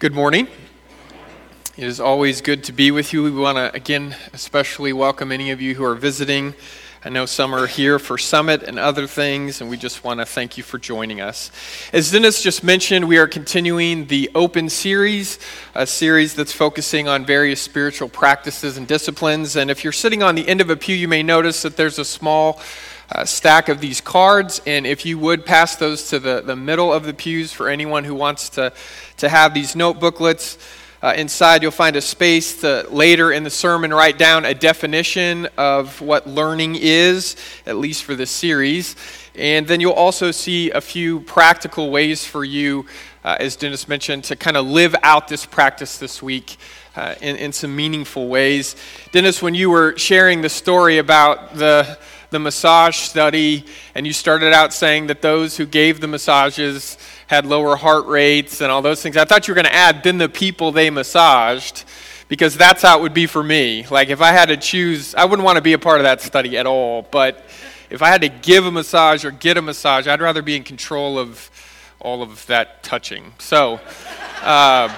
Good morning. It is always good to be with you. We want to, again, especially welcome any of you who are visiting. I know some are here for Summit and other things, and we just want to thank you for joining us. As Dennis just mentioned, we are continuing the Open series, a series that's focusing on various spiritual practices and disciplines. And if you're sitting on the end of a pew, you may notice that there's a small stack of these cards, and if you would pass those to the, the middle of the pews for anyone who wants to, to have these notebooklets. Uh, inside, you'll find a space to later in the sermon write down a definition of what learning is, at least for this series. And then you'll also see a few practical ways for you, uh, as Dennis mentioned, to kind of live out this practice this week uh, in, in some meaningful ways. Dennis, when you were sharing the story about the the massage study, and you started out saying that those who gave the massages had lower heart rates and all those things. I thought you were going to add, then the people they massaged, because that's how it would be for me. Like, if I had to choose, I wouldn't want to be a part of that study at all, but if I had to give a massage or get a massage, I'd rather be in control of all of that touching. So, uh,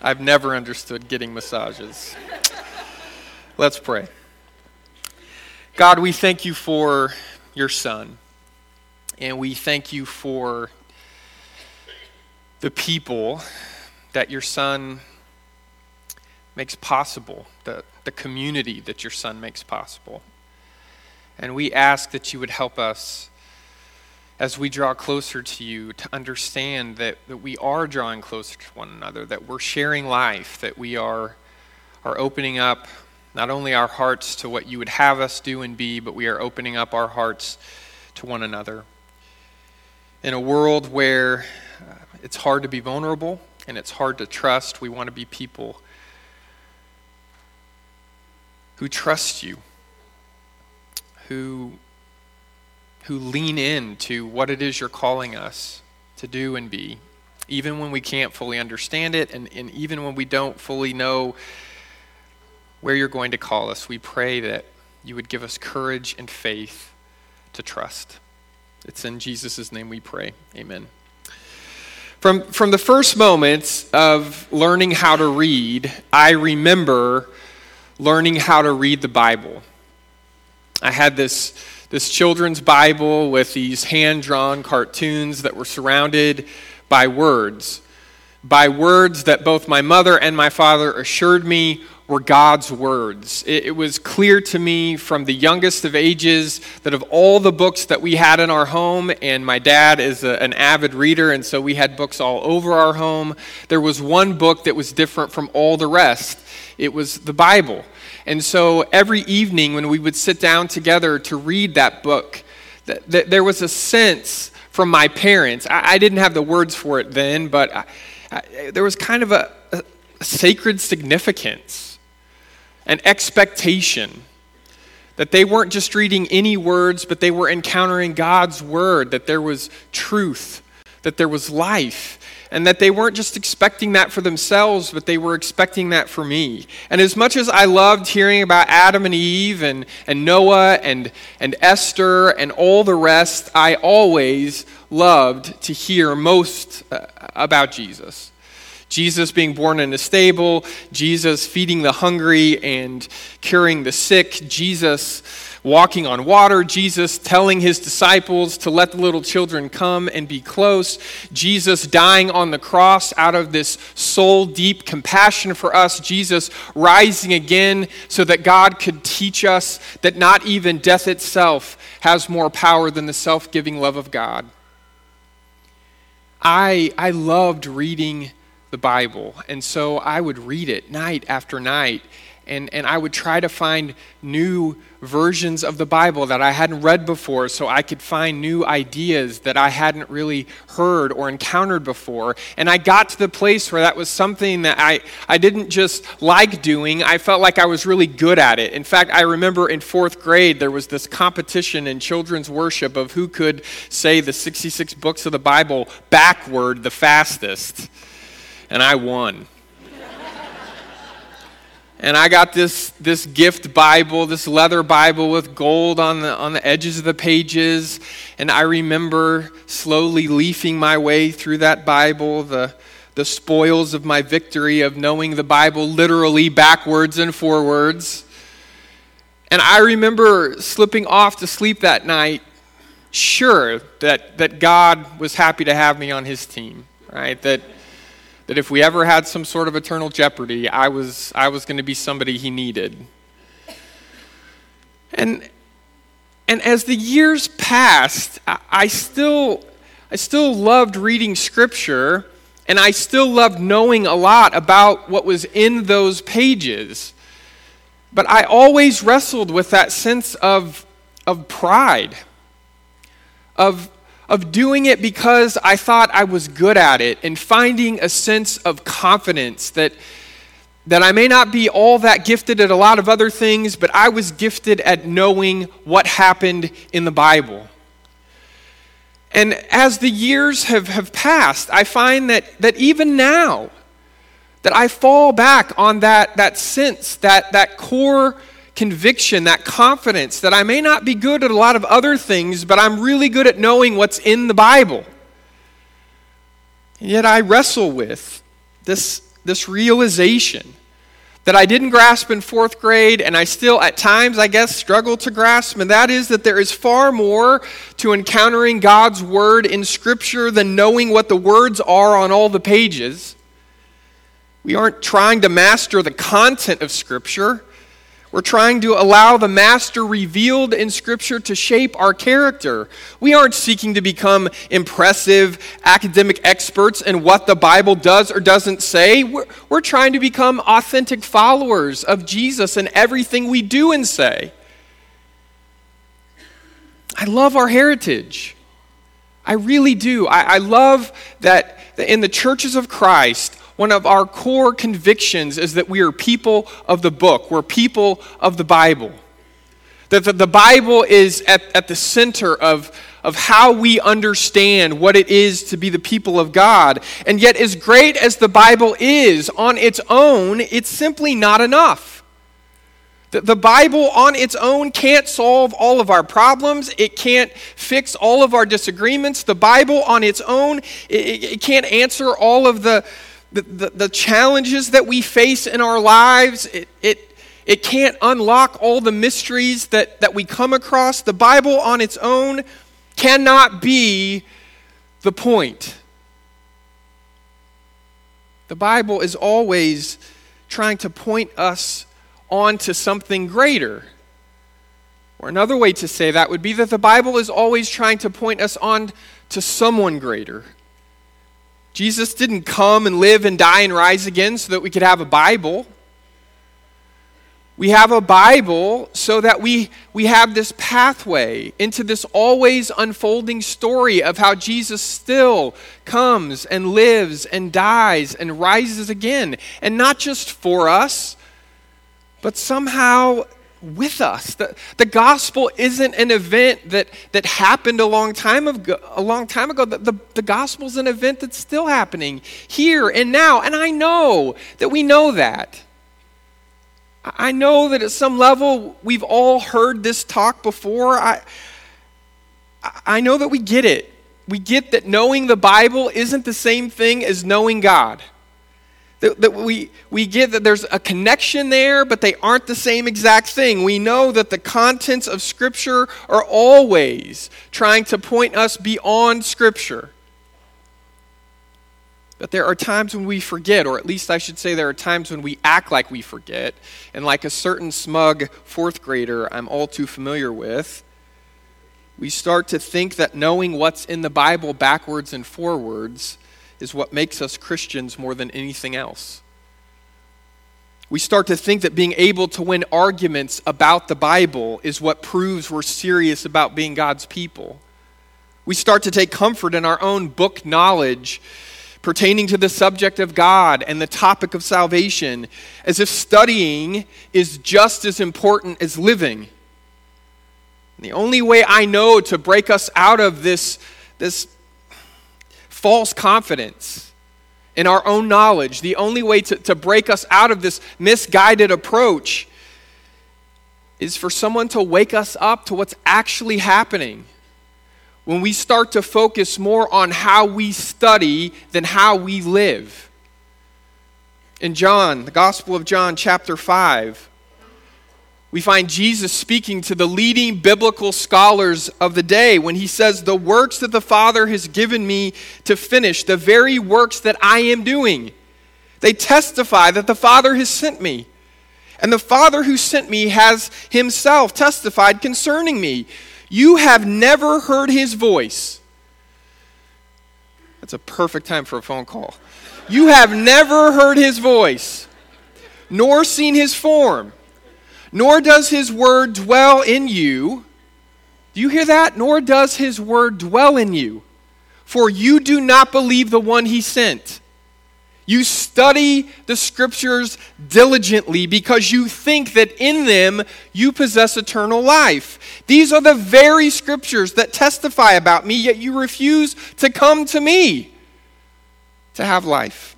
I've never understood getting massages. Let's pray. God, we thank you for your son, and we thank you for the people that your son makes possible, the, the community that your son makes possible. And we ask that you would help us as we draw closer to you to understand that, that we are drawing closer to one another, that we're sharing life, that we are, are opening up not only our hearts to what you would have us do and be, but we are opening up our hearts to one another. In a world where uh, it's hard to be vulnerable and it's hard to trust, we want to be people who trust you, who who lean in to what it is you're calling us to do and be, even when we can't fully understand it and, and even when we don't fully know where you're going to call us. We pray that you would give us courage and faith to trust. It's in Jesus' name we pray. Amen. From, from the first moments of learning how to read, I remember learning how to read the Bible. I had this this children's Bible with these hand drawn cartoons that were surrounded by words, by words that both my mother and my father assured me were God's words. It, it, was clear to me from the youngest of ages that of all the books that we had in our home, and my dad is a, an avid reader, and so we had books all over our home, there was one book that was different from all the rest. It was the Bible. And so every evening when we would sit down together to read that book, th- th- there was a sense from my parents. I, I didn't have the words for it then, but I, I, there was kind of a, a sacred significance, an expectation that they weren't just reading any words, but they were encountering God's word, that there was truth, that there was life, and that they weren't just expecting that for themselves, but they were expecting that for me. And as much as I loved hearing about Adam and Eve and, and Noah and, and Esther and all the rest, I always loved to hear most uh, about Jesus. Jesus being born in a stable, Jesus feeding the hungry and curing the sick, Jesus walking on water, Jesus telling his disciples to let the little children come and be close, Jesus dying on the cross out of this soul deep compassion for us, Jesus rising again so that God could teach us that not even death itself has more power than the self giving love of God. I, I loved reading the Bible, and so I would read it night after night and, and I would try to find new versions of the Bible that I hadn't read before so I could find new ideas that I hadn't really heard or encountered before. And I got to the place where that was something that I, I didn't just like doing, I felt like I was really good at it. In fact, I remember in fourth grade there was this competition in children's worship of who could say the 66 books of the Bible backward the fastest. And I won. And I got this, this gift Bible, this leather Bible with gold on the, on the edges of the pages. And I remember slowly leafing my way through that Bible, the, the spoils of my victory of knowing the Bible literally backwards and forwards. And I remember slipping off to sleep that night, sure that, that God was happy to have me on his team, right? That that if we ever had some sort of eternal jeopardy, I was, I was going to be somebody he needed. And, and as the years passed, I, I, still, I still loved reading Scripture, and I still loved knowing a lot about what was in those pages. But I always wrestled with that sense of, of pride, of, of doing it because I thought I was good at it and finding a sense of confidence that, that I may not be all that gifted at a lot of other things, but I was gifted at knowing what happened in the Bible. And as the years have, have passed, I find that, that even now, that I fall back on that, that sense, that, that core conviction, that confidence that I may not be good at a lot of other things, but I'm really good at knowing what's in the Bible. And yet I wrestle with this, this realization that I didn't grasp in fourth grade, and I still, at times, I guess, struggle to grasp, and that is that there is far more to encountering God's Word in Scripture than knowing what the words are on all the pages. We aren't trying to master the content of Scripture. We're trying to allow the Master revealed in Scripture to shape our character. We aren't seeking to become impressive academic experts in what the Bible does or doesn't say. We're, we're trying to become authentic followers of Jesus in everything we do and say. I love our heritage. I really do. I, I love that in the churches of Christ, one of our core convictions is that we are people of the book, we're people of the Bible. That the, the Bible is at, at the center of, of how we understand what it is to be the people of God. And yet, as great as the Bible is on its own, it's simply not enough. The, the Bible on its own can't solve all of our problems. It can't fix all of our disagreements. The Bible on its own, it, it can't answer all of the, the, the, the challenges that we face in our lives, it, it, it can't unlock all the mysteries that, that we come across. The Bible on its own cannot be the point. The Bible is always trying to point us on to something greater. Or another way to say that would be that the Bible is always trying to point us on to someone greater. Jesus didn't come and live and die and rise again so that we could have a Bible. We have a Bible so that we, we have this pathway into this always unfolding story of how Jesus still comes and lives and dies and rises again. And not just for us, but somehow with us. The, the gospel isn't an event that, that happened a long time ago. A long time ago. The, the, the gospel is an event that's still happening here and now. And I know that we know that. I know that at some level we've all heard this talk before. I, I know that we get it. We get that knowing the Bible isn't the same thing as knowing God. That, that, we, we get that there's a connection there, but they aren't the same exact thing. We know that the contents of Scripture are always trying to point us beyond Scripture. But there are times when we forget, or at least I should say, there are times when we act like we forget. And like a certain smug fourth grader I'm all too familiar with, we start to think that knowing what's in the Bible backwards and forwards is what makes us Christians more than anything else. We start to think that being able to win arguments about the Bible is what proves we're serious about being God's people. We start to take comfort in our own book knowledge pertaining to the subject of God and the topic of salvation, as if studying is just as important as living. the only way I know to break us out of this, this false confidence in our own knowledge, the only way to, to break us out of this misguided approach is for someone to wake us up to what's actually happening. When we start to focus more on how we study than how we live. In John, the Gospel of John, chapter 5, we find Jesus speaking to the leading biblical scholars of the day when he says, The works that the Father has given me to finish, the very works that I am doing, they testify that the Father has sent me. And the Father who sent me has himself testified concerning me. You have never heard his voice. That's a perfect time for a phone call. You have never heard his voice, nor seen his form nor does his word dwell in you. Do you hear that? Nor does his word dwell in you. For you do not believe the one he sent. You study the scriptures diligently because you think that in them you possess eternal life. These are the very scriptures that testify about me, yet you refuse to come to me to have life.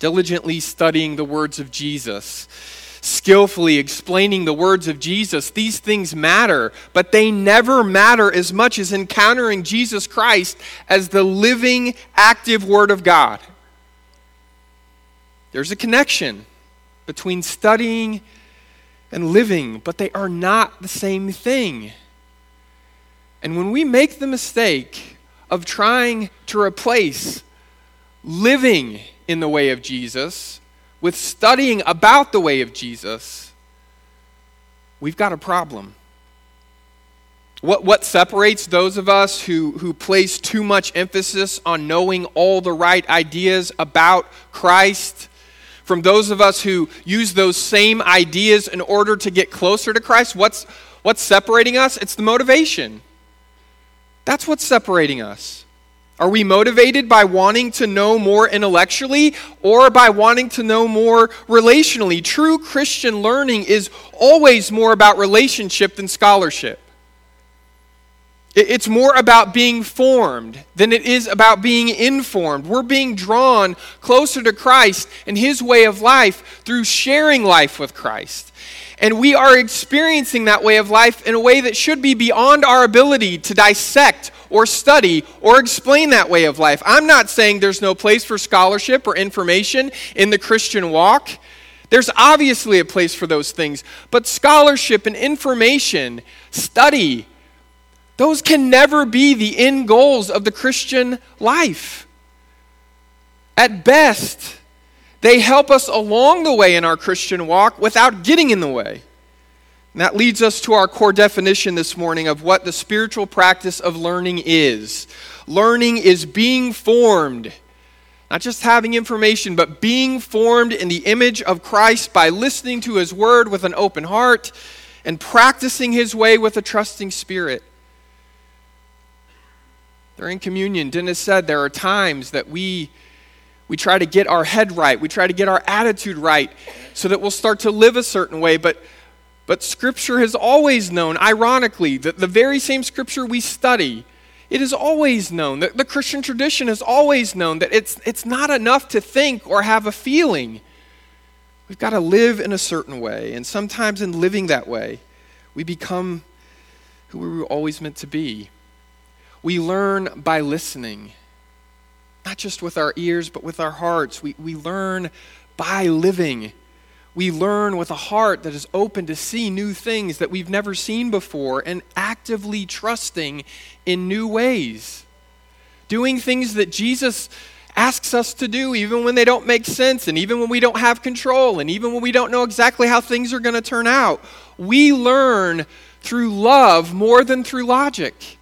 Diligently studying the words of Jesus skillfully explaining the words of Jesus, these things matter, but they never matter as much as encountering Jesus Christ as the living, active Word of God. There's a connection between studying and living, but they are not the same thing. And when we make the mistake of trying to replace living in the way of Jesus with studying about the way of Jesus, we've got a problem. What, what separates those of us who, who place too much emphasis on knowing all the right ideas about Christ from those of us who use those same ideas in order to get closer to Christ? What's, what's separating us? It's the motivation. That's what's separating us. Are we motivated by wanting to know more intellectually or by wanting to know more relationally? True Christian learning is always more about relationship than scholarship. It's more about being formed than it is about being informed. We're being drawn closer to Christ and His way of life through sharing life with Christ. And we are experiencing that way of life in a way that should be beyond our ability to dissect or study or explain that way of life. I'm not saying there's no place for scholarship or information in the Christian walk. There's obviously a place for those things. But scholarship and information, study, those can never be the end goals of the Christian life. At best, they help us along the way in our Christian walk without getting in the way. And that leads us to our core definition this morning of what the spiritual practice of learning is. Learning is being formed, not just having information, but being formed in the image of Christ by listening to his word with an open heart and practicing his way with a trusting spirit. During communion, Dennis said there are times that we we try to get our head right. We try to get our attitude right so that we'll start to live a certain way. But, but Scripture has always known, ironically, that the very same Scripture we study, it is always known, that the Christian tradition has always known that it's, it's not enough to think or have a feeling. We've got to live in a certain way. And sometimes in living that way, we become who we were always meant to be. We learn by listening not just with our ears, but with our hearts. We, we learn by living. We learn with a heart that is open to see new things that we've never seen before and actively trusting in new ways. Doing things that Jesus asks us to do, even when they don't make sense, and even when we don't have control, and even when we don't know exactly how things are going to turn out. We learn through love more than through logic.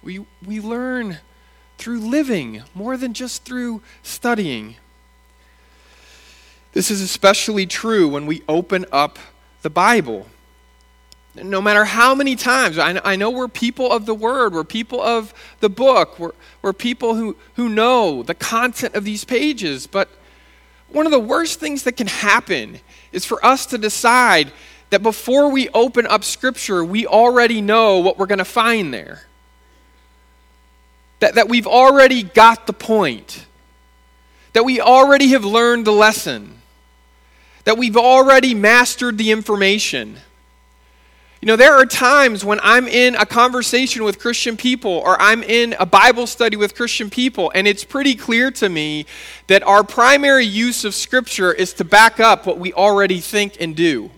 We, we learn through living more than just through studying. This is especially true when we open up the Bible. No matter how many times, I, know we're people of the Word, we're people of the book, we're, we're people who, who know the content of these pages, but one of the worst things that can happen is for us to decide that before we open up Scripture, we already know what we're going to find there. that, that we've already got the point, that we already have learned the lesson, that we've already mastered the information. You know, there are times when I'm in a conversation with Christian people or I'm in a Bible study with Christian people, and it's pretty clear to me that our primary use of Scripture is to back up what we already think and do,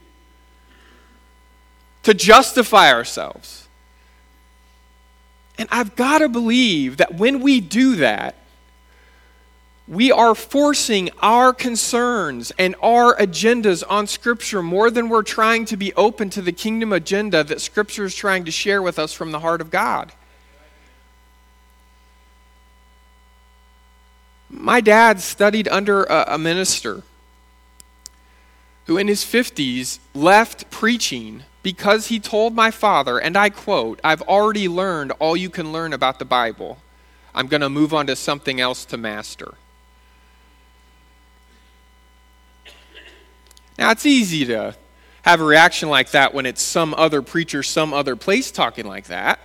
to justify ourselves. And I've got to believe that when we do that, we are forcing our concerns and our agendas on Scripture more than we're trying to be open to the kingdom agenda that Scripture is trying to share with us from the heart of God. My dad studied under a, a minister who, in his 50s, left preaching because he told my father, and I quote, I've already learned all you can learn about the Bible. I'm going to move on to something else to master. Now, it's easy to have a reaction like that when it's some other preacher, some other place talking like that.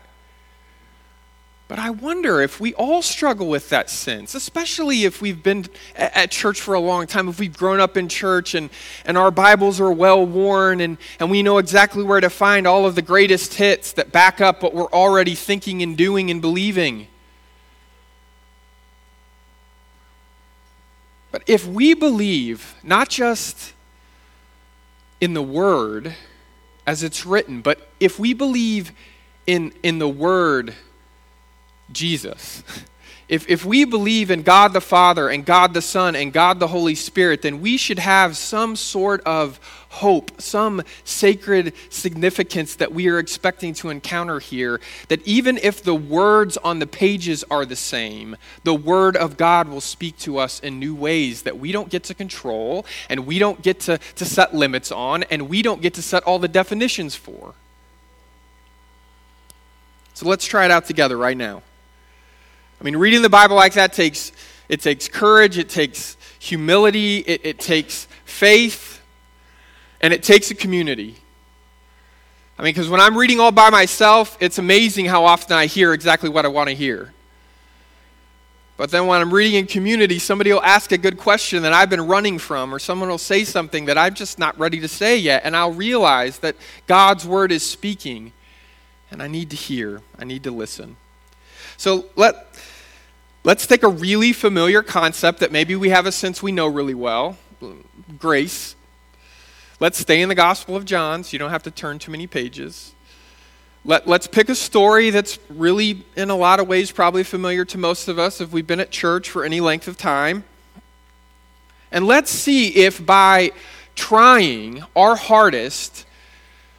But I wonder if we all struggle with that sense, especially if we've been at church for a long time, if we've grown up in church and, and our Bibles are well worn and, and we know exactly where to find all of the greatest hits that back up what we're already thinking and doing and believing. But if we believe not just in the Word as it's written, but if we believe in, in the Word, Jesus, if, if we believe in God the Father and God the Son and God the Holy Spirit, then we should have some sort of hope, some sacred significance that we are expecting to encounter here. That even if the words on the pages are the same, the Word of God will speak to us in new ways that we don't get to control and we don't get to, to set limits on and we don't get to set all the definitions for. So let's try it out together right now. I mean, reading the Bible like that takes it takes courage, it takes humility, it, it takes faith, and it takes a community. I mean, because when I'm reading all by myself, it's amazing how often I hear exactly what I want to hear. But then when I'm reading in community, somebody will ask a good question that I've been running from, or someone will say something that I'm just not ready to say yet, and I'll realize that God's word is speaking, and I need to hear, I need to listen. So let, let's take a really familiar concept that maybe we have a sense we know really well grace. Let's stay in the Gospel of John, so you don't have to turn too many pages. Let, let's pick a story that's really, in a lot of ways, probably familiar to most of us if we've been at church for any length of time. And let's see if by trying our hardest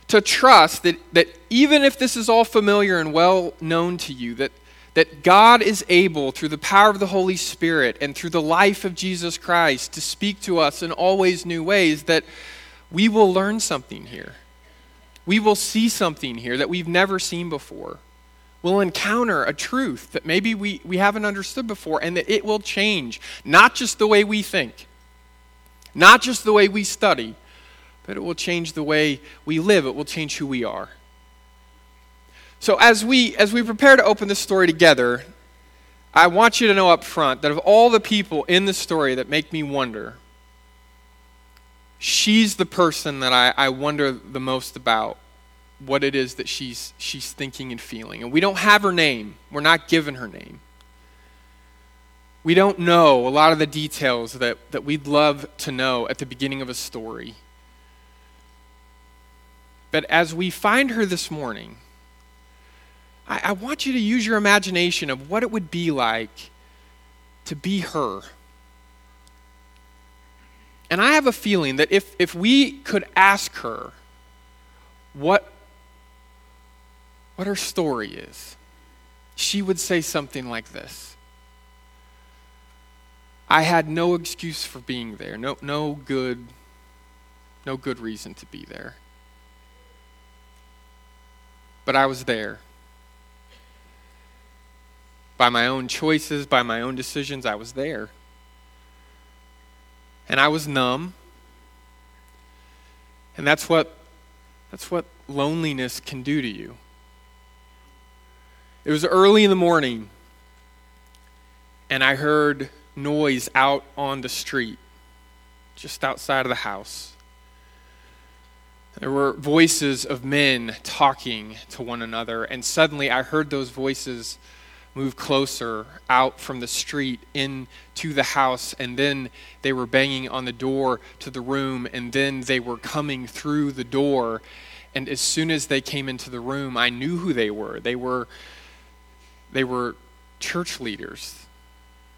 to trust that, that even if this is all familiar and well known to you, that, that God is able, through the power of the Holy Spirit and through the life of Jesus Christ, to speak to us in always new ways, that we will learn something here. We will see something here that we've never seen before. We'll encounter a truth that maybe we, we haven't understood before, and that it will change not just the way we think, not just the way we study, but it will change the way we live. It will change who we are. So as we as we prepare to open this story together, I want you to know up front that of all the people in the story that make me wonder, she's the person that I, I wonder the most about what it is that she's she's thinking and feeling. And we don't have her name. We're not given her name. We don't know a lot of the details that, that we'd love to know at the beginning of a story. But as we find her this morning, I, I want you to use your imagination of what it would be like to be her. And I have a feeling that if, if we could ask her what, what her story is, she would say something like this I had no excuse for being there, no, no, good, no good reason to be there. But I was there by my own choices, by my own decisions, I was there. And I was numb. And that's what that's what loneliness can do to you. It was early in the morning. and I heard noise out on the street, just outside of the house. There were voices of men talking to one another, and suddenly I heard those voices move closer out from the street into the house, and then they were banging on the door to the room, and then they were coming through the door. And as soon as they came into the room, I knew who they were. They were, they were church leaders,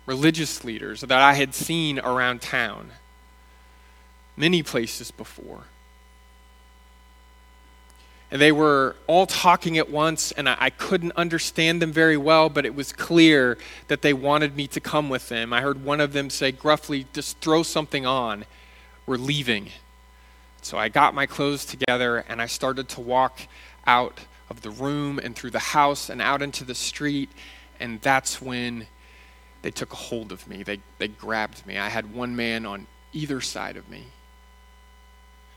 religious leaders that I had seen around town many places before. And they were all talking at once, and I, I, couldn't understand them very well, but it was clear that they wanted me to come with them. I heard one of them say gruffly, Just throw something on. We're leaving. So I got my clothes together, and I started to walk out of the room and through the house and out into the street. And that's when they took a hold of me. They, they grabbed me. I had one man on either side of me.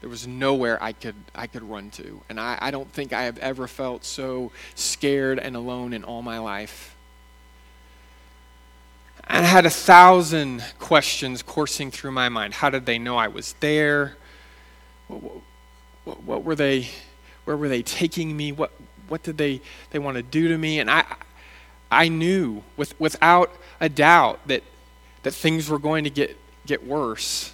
There was nowhere I could, I could run to. And I, I don't think I have ever felt so scared and alone in all my life. And I had a thousand questions coursing through my mind. How did they know I was there? What, what, what, were they? Where were they taking me? What what did they they want to do to me? And I I knew with, without a doubt that that things were going to get get worse.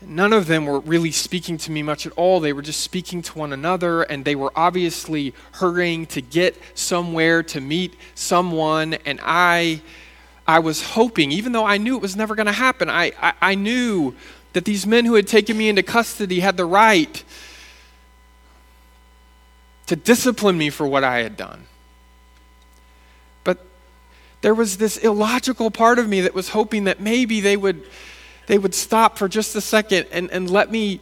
None of them were really speaking to me much at all. They were just speaking to one another, and they were obviously hurrying to get somewhere to meet someone. And I, I was hoping, even though I knew it was never going to happen, I, I, I knew that these men who had taken me into custody had the right to discipline me for what I had done. But there was this illogical part of me that was hoping that maybe they would they would stop for just a second and, and let me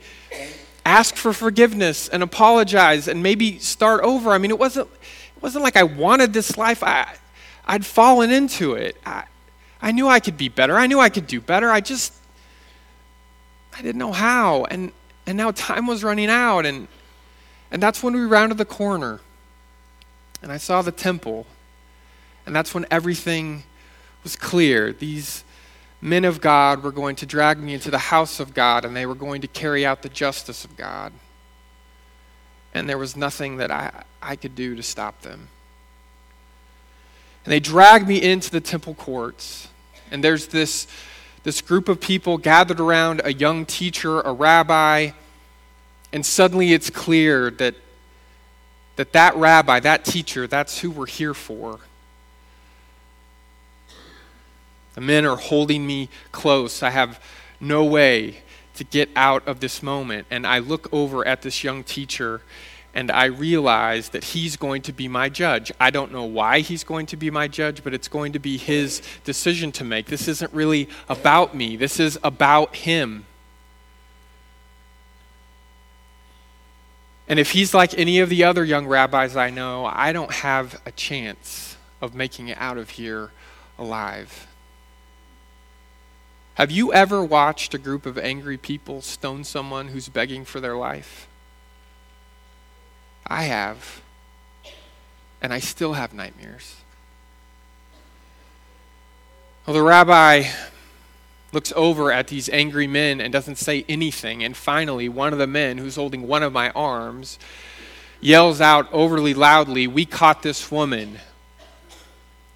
ask for forgiveness and apologize and maybe start over. I mean, it wasn't, it wasn't like I wanted this life. I, I'd fallen into it. I, I knew I could be better. I knew I could do better. I just, I didn't know how. And, and now time was running out. And, and that's when we rounded the corner. And I saw the temple. And that's when everything was clear. These men of God were going to drag me into the house of God and they were going to carry out the justice of God. And there was nothing that I, I could do to stop them. And they dragged me into the temple courts. And there's this, this group of people gathered around a young teacher, a rabbi. And suddenly it's clear that that, that rabbi, that teacher, that's who we're here for. The men are holding me close. I have no way to get out of this moment. And I look over at this young teacher and I realize that he's going to be my judge. I don't know why he's going to be my judge, but it's going to be his decision to make. This isn't really about me, this is about him. And if he's like any of the other young rabbis I know, I don't have a chance of making it out of here alive. Have you ever watched a group of angry people stone someone who's begging for their life? I have. And I still have nightmares. Well, the rabbi looks over at these angry men and doesn't say anything. And finally, one of the men who's holding one of my arms yells out overly loudly, We caught this woman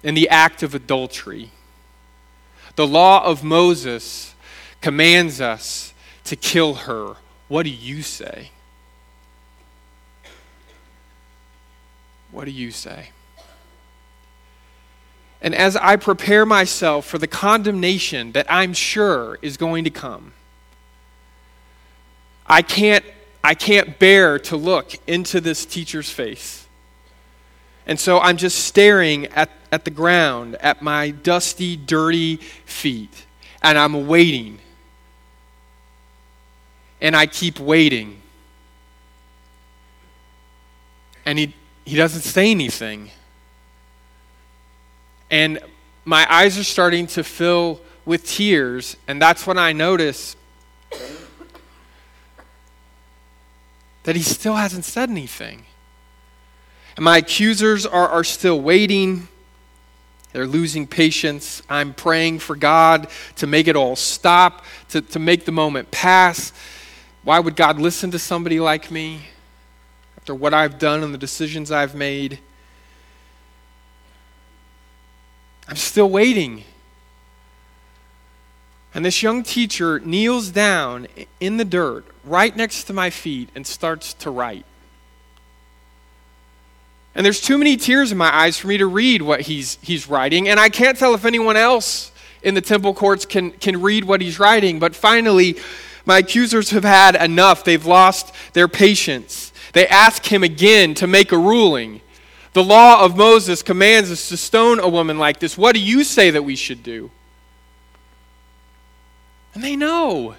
in the act of adultery. The law of Moses commands us to kill her. What do you say? What do you say? And as I prepare myself for the condemnation that I'm sure is going to come, I can't, I can't bear to look into this teacher's face. And so I'm just staring at, at the ground, at my dusty, dirty feet, and I'm waiting. And I keep waiting. And he, he doesn't say anything. And my eyes are starting to fill with tears, and that's when I notice that he still hasn't said anything. And my accusers are, are still waiting. They're losing patience. I'm praying for God to make it all stop, to, to make the moment pass. Why would God listen to somebody like me after what I've done and the decisions I've made? I'm still waiting. And this young teacher kneels down in the dirt right next to my feet and starts to write. And there's too many tears in my eyes for me to read what he's, he's writing. And I can't tell if anyone else in the temple courts can, can read what he's writing. But finally, my accusers have had enough. They've lost their patience. They ask him again to make a ruling. The law of Moses commands us to stone a woman like this. What do you say that we should do? And they know.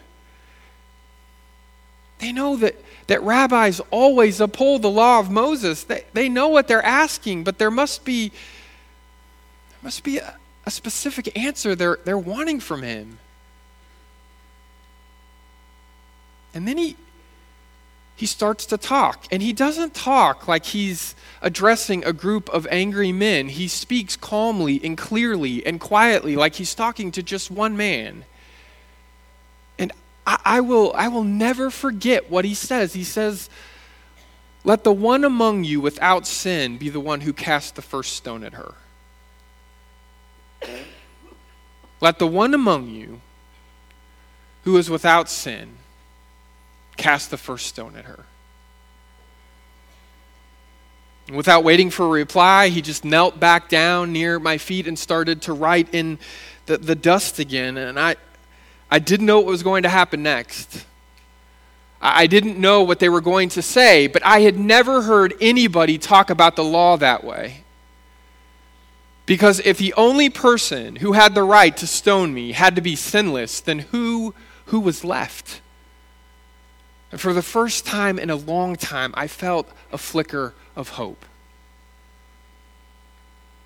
They know that that rabbis always uphold the law of Moses. They, they know what they're asking, but there must be, there must be a, a specific answer they're, they're wanting from him. And then he, he starts to talk. And he doesn't talk like he's addressing a group of angry men. He speaks calmly and clearly and quietly, like he's talking to just one man. I, I, will, I will never forget what he says. He says, Let the one among you without sin be the one who casts the first stone at her. Let the one among you who is without sin cast the first stone at her. without waiting for a reply, he just knelt back down near my feet and started to write in the, the dust again. And I, I didn't know what was going to happen next. I didn't know what they were going to say, but I had never heard anybody talk about the law that way. Because if the only person who had the right to stone me had to be sinless, then who, who was left? And for the first time in a long time, I felt a flicker of hope.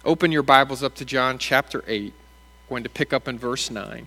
Open your Bibles up to John chapter 8. I'm going to pick up in verse 9.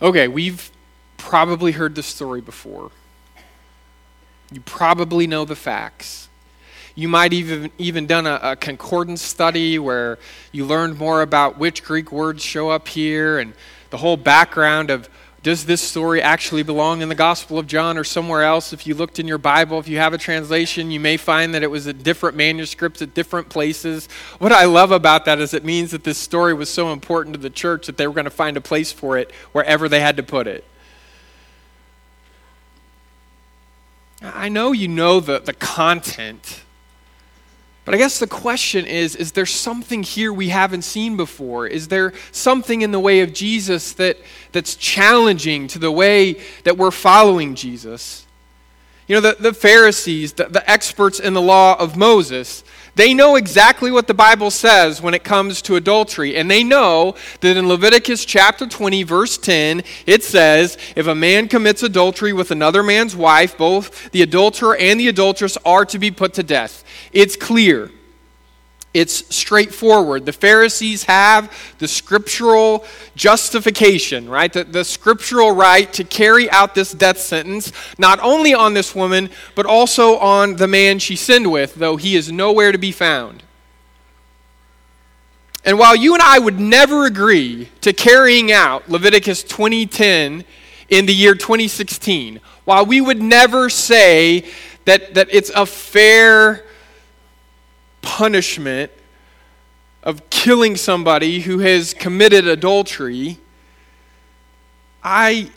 Okay, we've probably heard this story before. You probably know the facts. You might even even done a, a, concordance study where you learned more about which Greek words show up here and the whole background of does this story actually belong in the Gospel of John or somewhere else? If you looked in your Bible, if you have a translation, you may find that it was at different manuscripts at different places. What I love about that is it means that this story was so important to the church that they were going to find a place for it wherever they had to put it. I know you know the, the content but I guess the question is is there something here we haven't seen before? Is there something in the way of Jesus that, that's challenging to the way that we're following Jesus? You know, the, the Pharisees, the, the experts in the law of Moses, they know exactly what the Bible says when it comes to adultery. And they know that in Leviticus chapter 20, verse 10, it says, If a man commits adultery with another man's wife, both the adulterer and the adulteress are to be put to death. It's clear. It's straightforward. The Pharisees have the scriptural justification, right? The, the, scriptural right to carry out this death sentence, not only on this woman, but also on the man she sinned with, though he is nowhere to be found. And while you and I would never agree to carrying out Leviticus 20:10 in the year 2016, while we would never say that, that it's a fair punishment of killing somebody who has committed adultery, I,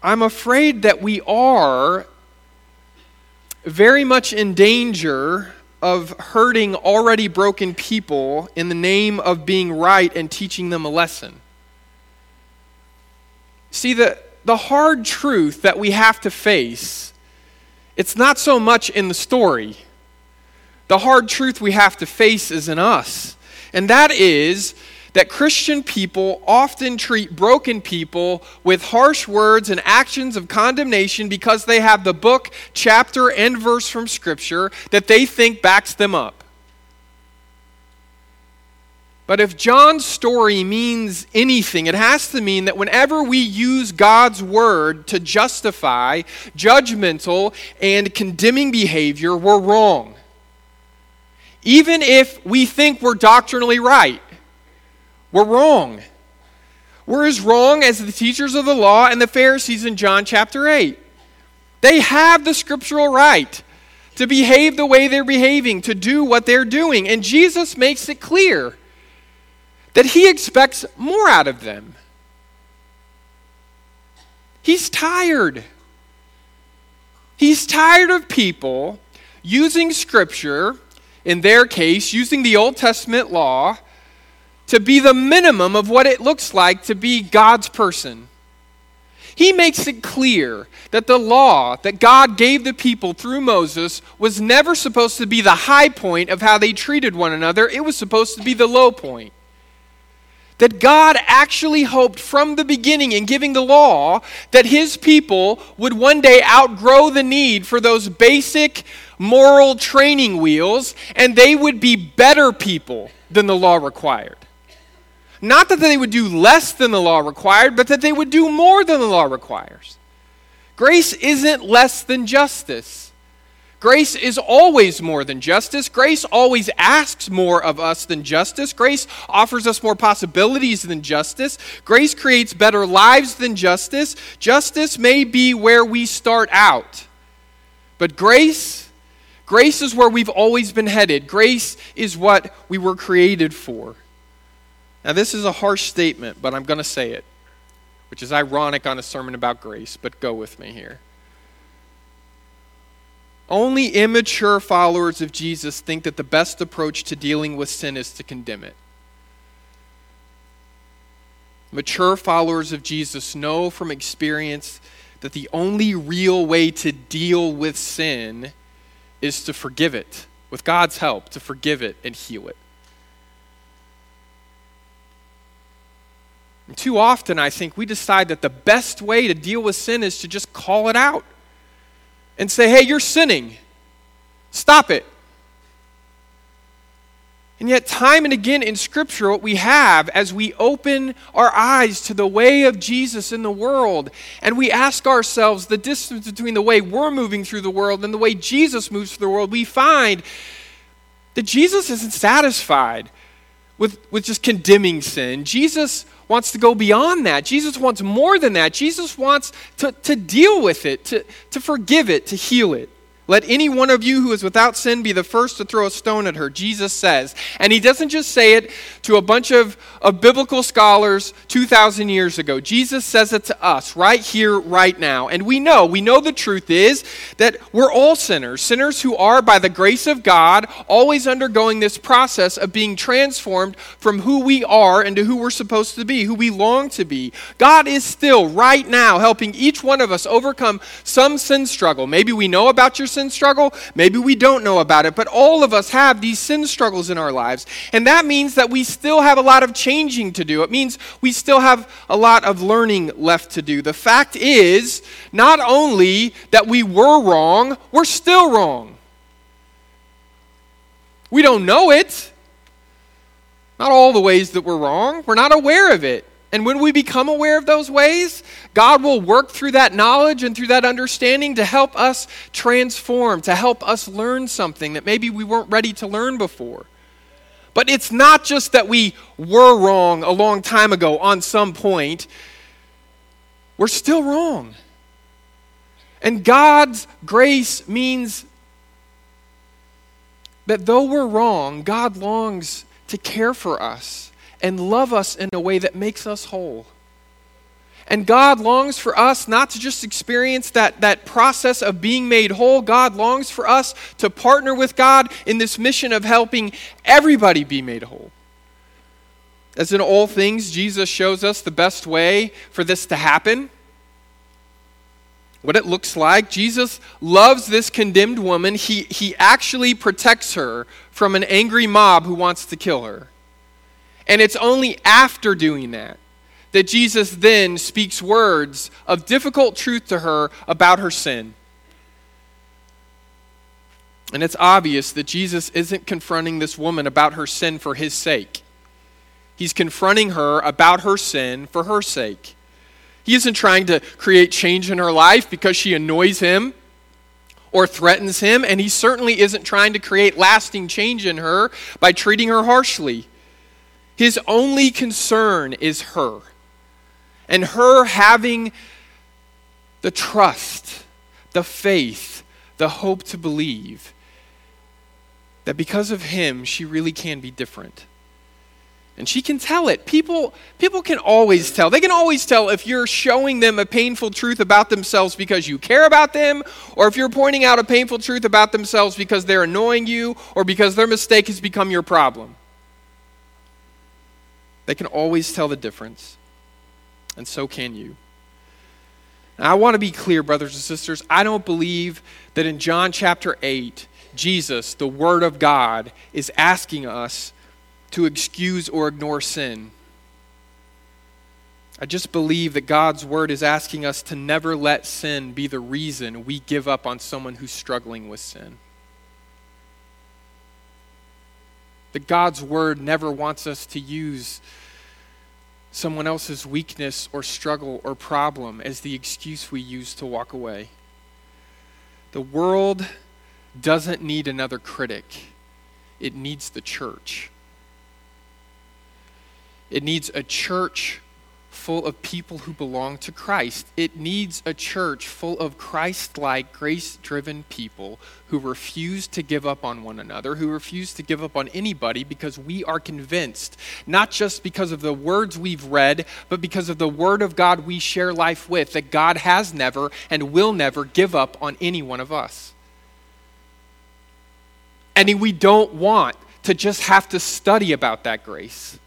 I'm afraid that we are very much in danger of hurting already broken people in the name of being right and teaching them a lesson. See, the, the hard truth that we have to face It's not so much in the story. The hard truth we have to face is in us. And that is that Christian people often treat broken people with harsh words and actions of condemnation because they have the book, chapter, and verse from Scripture that they think backs them up. But if John's story means anything, it has to mean that whenever we use God's word to justify judgmental and condemning behavior, we're wrong. Even if we think we're doctrinally right. We're wrong. We're as wrong as the teachers of the law and the Pharisees in John chapter 8. They have the scriptural right to behave the way they're behaving, to do what they're doing. And Jesus makes it clear that he expects more out of them. He's tired. He's tired of people using scripture, in their case, using the Old Testament law to be the minimum of what it looks like to be God's person. He makes it clear that the law that God gave the people through Moses was never supposed to be the high point of how they treated one another, it was supposed to be the low point. That God actually hoped from the beginning in giving the law that his people would one day outgrow the need for those basic moral training wheels and they would be better people than the law required. Not that they would do less than the law required, but that they would do more than the law requires. Grace isn't less than justice. Grace is always more than justice. Grace always asks more of us than justice. Grace offers us more possibilities than justice. Grace creates better lives than justice. Justice may be where we start out. But grace, grace is where we've always been headed. Grace is what we were created for. Now, this is a harsh statement, but I'm going to say it, which is ironic on a sermon about grace, but go with me here. Only immature followers of Jesus think that the best approach to dealing with sin is to condemn it. Mature followers of Jesus know from experience that the only real way to deal with sin is to forgive it, with God's help, to forgive it and heal it. And too often, I think we decide that the best way to deal with sin is to just call it out and say, hey, you're sinning. Stop it. And yet, time and again in Scripture, what we have as we open our eyes to the way of Jesus in the world, and we ask ourselves the distance between the way we're moving through the world and the way Jesus moves through the world, we find that Jesus isn't satisfied with, with just condemning sin. Jesus wants to go beyond that. Jesus wants more than that. Jesus wants to, to deal with it, to, to forgive it, to heal it. Let any one of you who is without sin be the first to throw a stone at her, Jesus says. And he doesn't just say it to a bunch of, of biblical scholars 2,000 years ago. Jesus says it to us right here, right now. And we know, we know the truth is that we're all sinners, sinners who are, by the grace of God, always undergoing this process of being transformed from who we are into who we're supposed to be, who we long to be. God is still, right now, helping each one of us overcome some sin struggle. Maybe we know about your sin struggle. Maybe we don't know about it, but all of us have these sin struggles in our lives. And that means that we still have a lot of changing to do. It means we still have a lot of learning left to do. The fact is, not only that we were wrong, we're still wrong. We don't know it. Not all the ways that we're wrong. We're not aware of it. And when we become aware of those ways, God will work through that knowledge and through that understanding to help us transform, to help us learn something that maybe we weren't ready to learn before. But it's not just that we were wrong a long time ago on some point, we're still wrong. And God's grace means that though we're wrong, God longs to care for us and love us in a way that makes us whole. And God longs for us not to just experience that, that process of being made whole. God longs for us to partner with God in this mission of helping everybody be made whole. As in all things, Jesus shows us the best way for this to happen. what it looks like. Jesus loves this condemned woman. He, he actually protects her from an angry mob who wants to kill her. And it's only after doing that that Jesus then speaks words of difficult truth to her about her sin. And it's obvious that Jesus isn't confronting this woman about her sin for his sake. He's confronting her about her sin for her sake. He isn't trying to create change in her life because she annoys him or threatens him, and he certainly isn't trying to create lasting change in her by treating her harshly. His only concern is her and her having the trust, the faith, the hope to believe that because of him, she really can be different. And she can tell it. People, people can always tell. They can always tell if you're showing them a painful truth about themselves because you care about them, or if you're pointing out a painful truth about themselves because they're annoying you, or because their mistake has become your problem. They can always tell the difference. And so can you. Now, I want to be clear, brothers and sisters. I don't believe that in John chapter 8, Jesus, the Word of God, is asking us to excuse or ignore sin. I just believe that God's word is asking us to never let sin be the reason we give up on someone who's struggling with sin. That God's word never wants us to use someone else's weakness or struggle or problem as the excuse we use to walk away. The world doesn't need another critic, it needs the church. It needs a church full of people who belong to Christ. It needs a church full of Christ like, grace driven people who refuse to give up on one another, who refuse to give up on anybody because we are convinced, not just because of the words we've read, but because of the Word of God we share life with, that God has never and will never give up on any one of us. And we don't want to just have to study about that grace.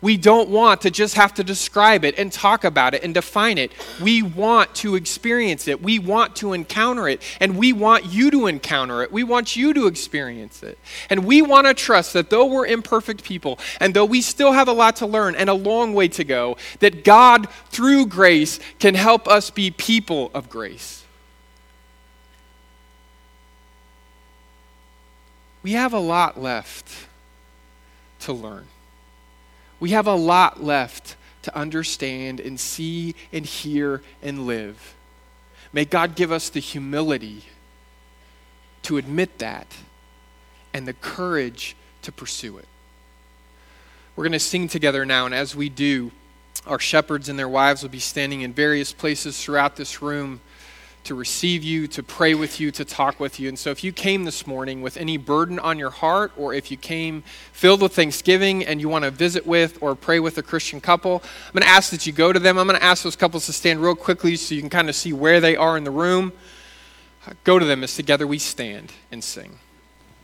We don't want to just have to describe it and talk about it and define it. We want to experience it. We want to encounter it. And we want you to encounter it. We want you to experience it. And we want to trust that though we're imperfect people and though we still have a lot to learn and a long way to go, that God, through grace, can help us be people of grace. We have a lot left to learn. We have a lot left to understand and see and hear and live. May God give us the humility to admit that and the courage to pursue it. We're going to sing together now, and as we do, our shepherds and their wives will be standing in various places throughout this room to receive you, to pray with you, to talk with you. And so, if you came this morning with any burden on your heart, or if you came filled with thanksgiving and you want to visit with or pray with a Christian couple, I'm going to ask that you go to them. I'm going to ask those couples to stand real quickly so you can kind of see where they are in the room. Uh, go to them as together we stand and sing.